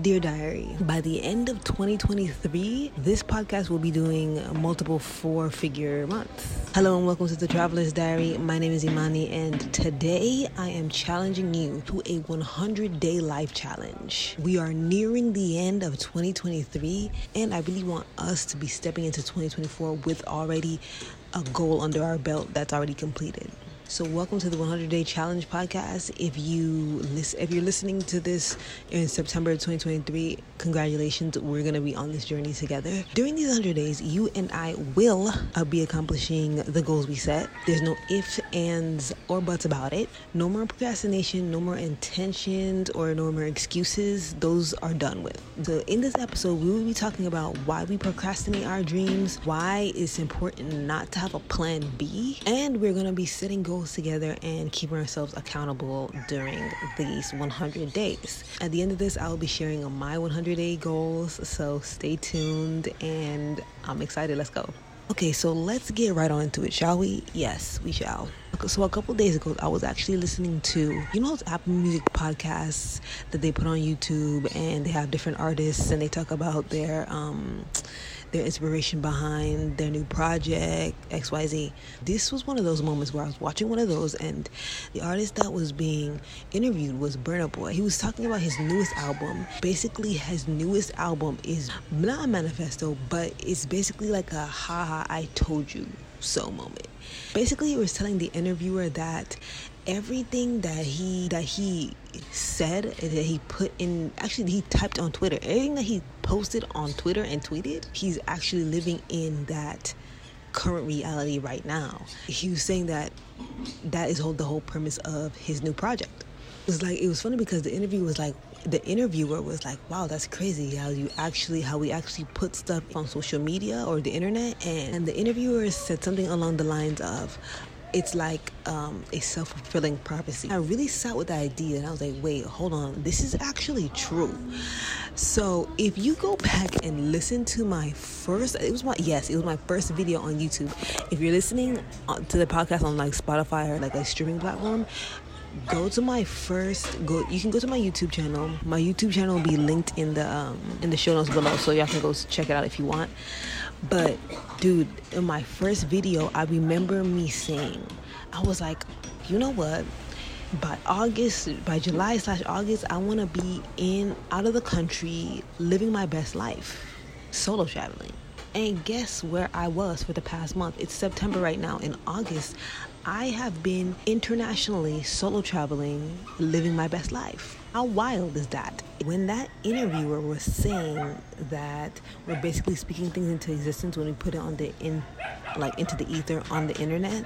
Dear Diary, by the end of 2023, this podcast will be doing multiple four figure months. Hello and welcome to the Traveler's Diary. My name is Imani, and today I am challenging you to a 100 day life challenge. We are nearing the end of 2023, and I really want us to be stepping into 2024 with already a goal under our belt that's already completed. So, welcome to the 100 Day Challenge podcast. If you listen, if you're listening to this in September 2023, congratulations! We're gonna be on this journey together. During these 100 days, you and I will uh, be accomplishing the goals we set. There's no ifs, ands, or buts about it. No more procrastination. No more intentions or no more excuses. Those are done with. So, in this episode, we will be talking about why we procrastinate our dreams, why it's important not to have a plan B, and we're gonna be setting goals goals together and keeping ourselves accountable during these 100 days. At the end of this, I will be sharing my 100 day goals, so stay tuned and I'm excited. Let's go. Okay, so let's get right on into it, shall we? Yes, we shall. So a couple days ago, I was actually listening to you know those Apple Music podcasts that they put on YouTube, and they have different artists, and they talk about their um their inspiration behind their new project, XYZ. This was one of those moments where I was watching one of those, and the artist that was being interviewed was Burna Boy. He was talking about his newest album. Basically, his newest album is not a manifesto, but it's basically like a haha, I told you so moment. Basically, he was telling the interviewer that everything that he that he said that he put in actually he typed on Twitter. Everything that he posted on Twitter and tweeted he's actually living in that current reality right now. He was saying that that is whole, the whole premise of his new project. It was like it was funny because the interview was like the interviewer was like wow that's crazy how you actually how we actually put stuff on social media or the internet. And, and the interviewer said something along the lines of it's like um, a self fulfilling prophecy. I really sat with the idea and I was like, wait, hold on, this is actually true. So if you go back and listen to my first, it was my, yes, it was my first video on YouTube. If you're listening uh, to the podcast on like Spotify or like a streaming platform, go to my first go you can go to my youtube channel my youtube channel will be linked in the um, in the show notes below so y'all can go check it out if you want but dude, in my first video, I remember me saying, I was like, you know what? By August, by July slash August, I want to be in out of the country, living my best life, solo traveling. And guess where I was for the past month? It's September right now. In August, I have been internationally solo traveling, living my best life. How wild is that? When that interviewer was saying that we're basically speaking things into existence when we put it on the in like into the ether on the internet,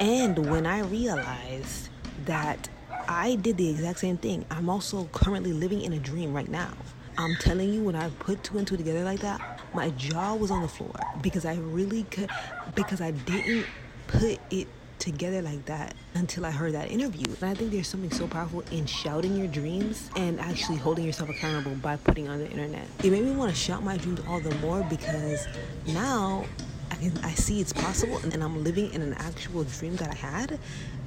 and when I realized that I did the exact same thing, I'm also currently living in a dream right now. I'm telling you, when I put two and two together like that, my jaw was on the floor because I really could, because I didn't put it together like that until I heard that interview. And I think there's something so powerful in shouting your dreams and actually holding yourself accountable by putting on the internet. It made me want to shout my dreams all the more because now I can I see it's possible and I'm living in an actual dream that I had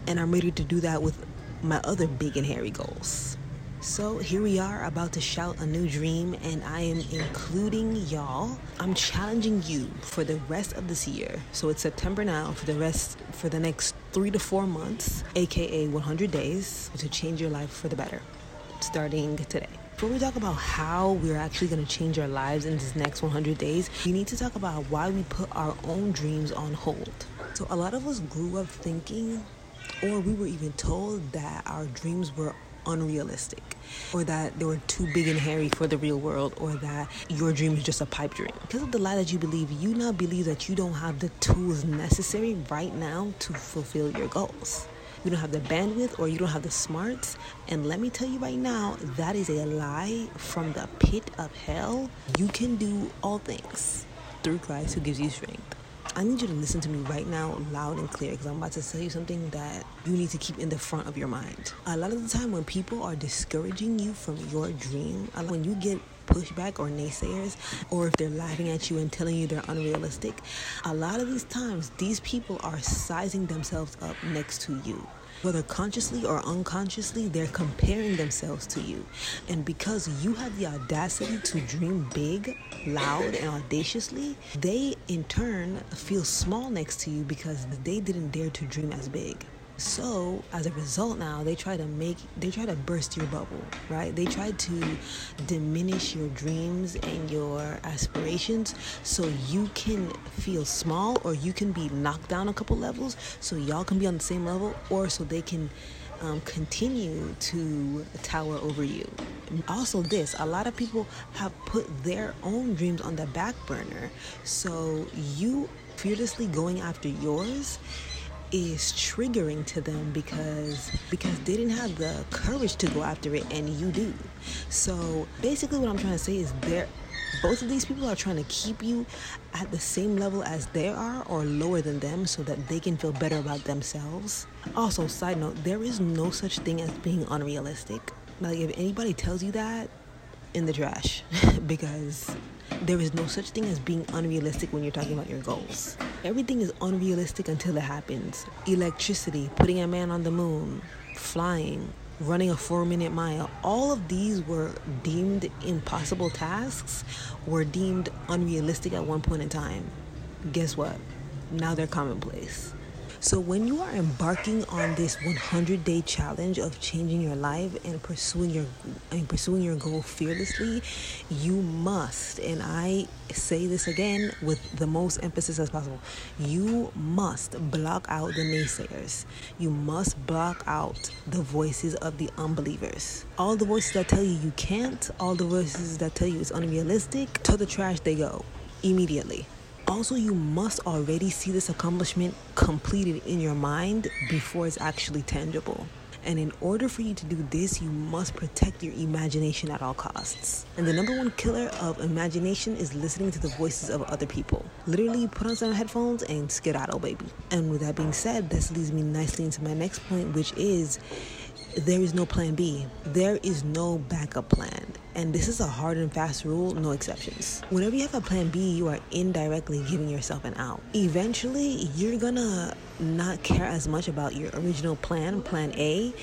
and I'm ready to do that with my other big and hairy goals. So here we are about to shout a new dream, and I am including y'all. I'm challenging you for the rest of this year. So it's September now, for the rest, for the next three to four months, aka 100 days, to change your life for the better, starting today. Before we talk about how we're actually going to change our lives in this next 100 days, we need to talk about why we put our own dreams on hold. So, a lot of us grew up thinking, or we were even told that our dreams were unrealistic or that they were too big and hairy for the real world or that your dream is just a pipe dream. Because of the lie that you believe, you now believe that you don't have the tools necessary right now to fulfill your goals. You don't have the bandwidth or you don't have the smarts. And let me tell you right now, that is a lie from the pit of hell. You can do all things through Christ who gives you strength. I need you to listen to me right now, loud and clear, because I'm about to tell you something that you need to keep in the front of your mind. A lot of the time, when people are discouraging you from your dream, when you get pushback or naysayers, or if they're laughing at you and telling you they're unrealistic, a lot of these times, these people are sizing themselves up next to you. Whether consciously or unconsciously, they're comparing themselves to you. And because you have the audacity to dream big, loud, and audaciously, they in turn feel small next to you because they didn't dare to dream as big. So as a result now they try to make they try to burst your bubble, right? They try to diminish your dreams and your aspirations so you can feel small or you can be knocked down a couple levels so y'all can be on the same level or so they can um, continue to tower over you. Also, this a lot of people have put their own dreams on the back burner. So, you fearlessly going after yours is triggering to them because because they didn't have the courage to go after it and you do. So basically what I'm trying to say is there both of these people are trying to keep you at the same level as they are or lower than them so that they can feel better about themselves. Also, side note, there is no such thing as being unrealistic. Like if anybody tells you that, in the trash because there is no such thing as being unrealistic when you're talking about your goals. Everything is unrealistic until it happens. Electricity, putting a man on the moon, flying, running a four minute mile, all of these were deemed impossible tasks, were deemed unrealistic at one point in time. Guess what? Now they're commonplace. So, when you are embarking on this 100 day challenge of changing your life and pursuing your and pursuing your goal fearlessly, you must, and I say this again with the most emphasis as possible, you must block out the naysayers. You must block out the voices of the unbelievers. All the voices that tell you you can't, all the voices that tell you it's unrealistic, to the trash they go immediately. Also, you must already see this accomplishment completed in your mind before it's actually tangible. And in order for you to do this, you must protect your imagination at all costs. And the number one killer of imagination is listening to the voices of other people. Literally, put on some headphones and skedaddle, baby. And with that being said, this leads me nicely into my next point, which is there is no plan B. There is no backup plan. And this is a hard and fast rule, no exceptions. Whenever you have a plan B, you are indirectly giving yourself an out. Eventually, you're gonna not care as much about your original plan, plan A,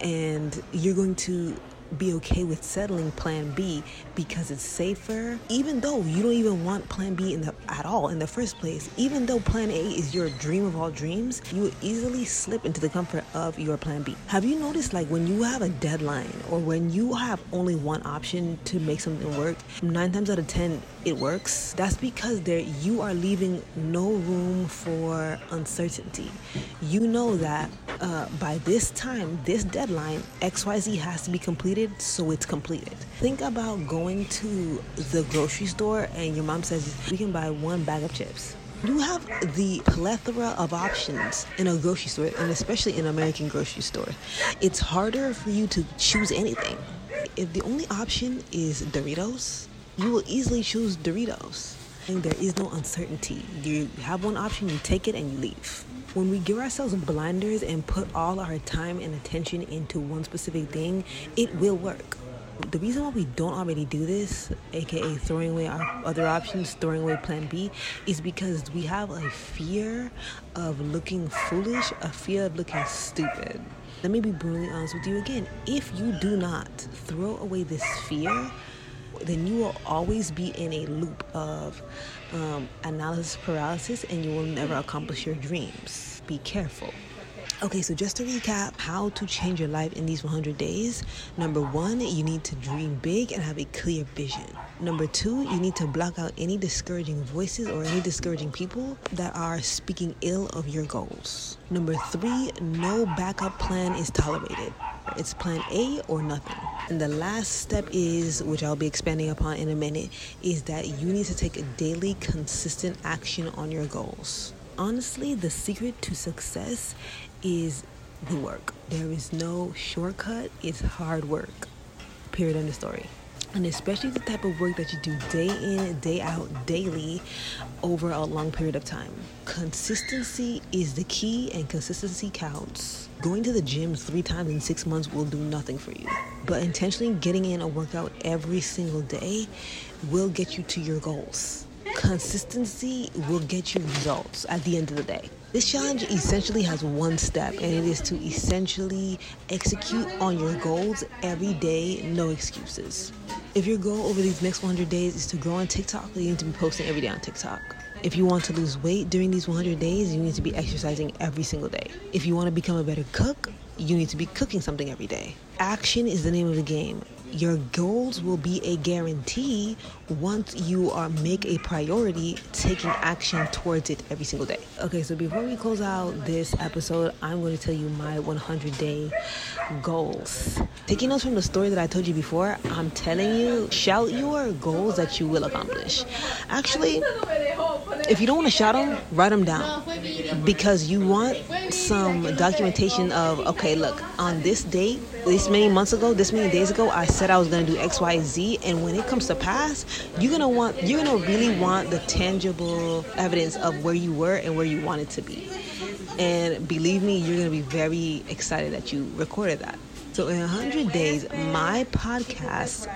and you're going to be okay with settling plan B because it's safer even though you don't even want plan B in the at all in the first place. Even though plan A is your dream of all dreams you will easily slip into the comfort of your plan B. Have you noticed like when you have a deadline or when you have only one option to make something work 9 times out of 10 it works? That's because there you are leaving no room for uncertainty. You know that uh, by this time this deadline XYZ has to be completed so it's completed. Think about going to the grocery store and your mom says we can buy one bag of chips. You have the plethora of options in a grocery store, and especially in an American grocery store. It's harder for you to choose anything. If the only option is Doritos, you will easily choose Doritos. And there is no uncertainty. You have one option, you take it, and you leave. When we give ourselves blinders and put all our time and attention into one specific thing, it will work. The reason why we don't already do this, aka throwing away our other options, throwing away plan B, is because we have a fear of looking foolish, a fear of looking stupid. Let me be brutally honest with you again. If you do not throw away this fear, then you will always be in a loop of um, analysis paralysis and you will never accomplish your dreams. Be careful. Okay, so just to recap how to change your life in these 100 days. Number one, you need to dream big and have a clear vision. Number two, you need to block out any discouraging voices or any discouraging people that are speaking ill of your goals. Number three, no backup plan is tolerated. It's plan A or nothing. And the last step is, which I'll be expanding upon in a minute, is that you need to take a daily, consistent action on your goals. Honestly, the secret to success is the work. There is no shortcut, it's hard work. Period. End of story. And especially the type of work that you do day in, day out, daily over a long period of time. Consistency is the key, and consistency counts. Going to the gym three times in six months will do nothing for you. But intentionally getting in a workout every single day will get you to your goals. Consistency will get you results at the end of the day. This challenge essentially has one step, and it is to essentially execute on your goals every day, no excuses. If your goal over these next 100 days is to grow on TikTok, you need to be posting every day on TikTok. If you want to lose weight during these 100 days, you need to be exercising every single day. If you want to become a better cook, you need to be cooking something every day. Action is the name of the game your goals will be a guarantee once you are make a priority taking action towards it every single day. Okay so before we close out this episode i'm going to tell you my 100 day goals. Taking notes from the story that i told you before i'm telling you shout your goals that you will accomplish. Actually if you don't want to shout them write them down because you want some documentation of okay look on this date this many months ago this many days ago i said I was gonna do X, Y, Z, and when it comes to pass, you're gonna want you're gonna really want the tangible evidence of where you were and where you wanted to be. And believe me, you're gonna be very excited that you recorded that. So in 100 days, my podcast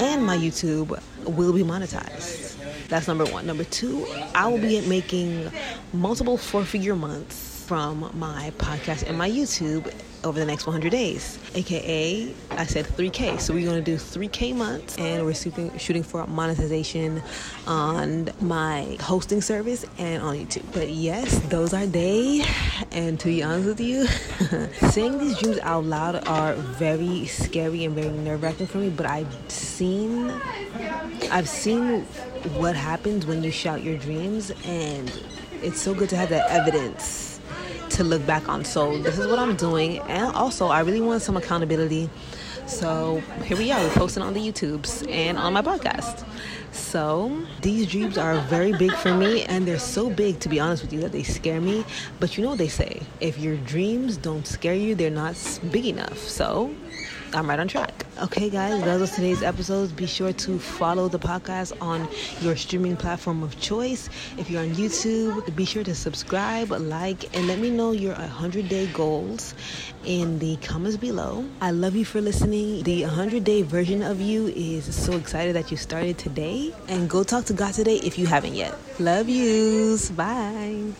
and my YouTube will be monetized. That's number one. Number two, I will be making multiple four figure months from my podcast and my YouTube over the next 100 days, aka I said 3K. So we're going to do 3K months, and we're shooting shooting for monetization on my hosting service and on YouTube. But yes, those are they. And to be honest with you, saying these dreams out loud are very scary and very nerve wracking for me. But I've seen, I've seen what happens when you shout your dreams, and it's so good to have that evidence to look back on. So this is what I'm doing, and also I really want some accountability. So here we are, we're posting on the YouTubes and on my podcast. So these dreams are very big for me, and they're so big, to be honest with you, that they scare me. But you know what they say: if your dreams don't scare you, they're not big enough. So I'm right on track. Okay, guys, that was today's episodes. Be sure to follow the podcast on your streaming platform of choice. If you're on YouTube, be sure to subscribe, like, and let me know your 100 day goals in the comments below. I love you for listening. The 100 day version of you is so excited that you started today. And go talk to God today if you haven't yet. Love yous. Bye.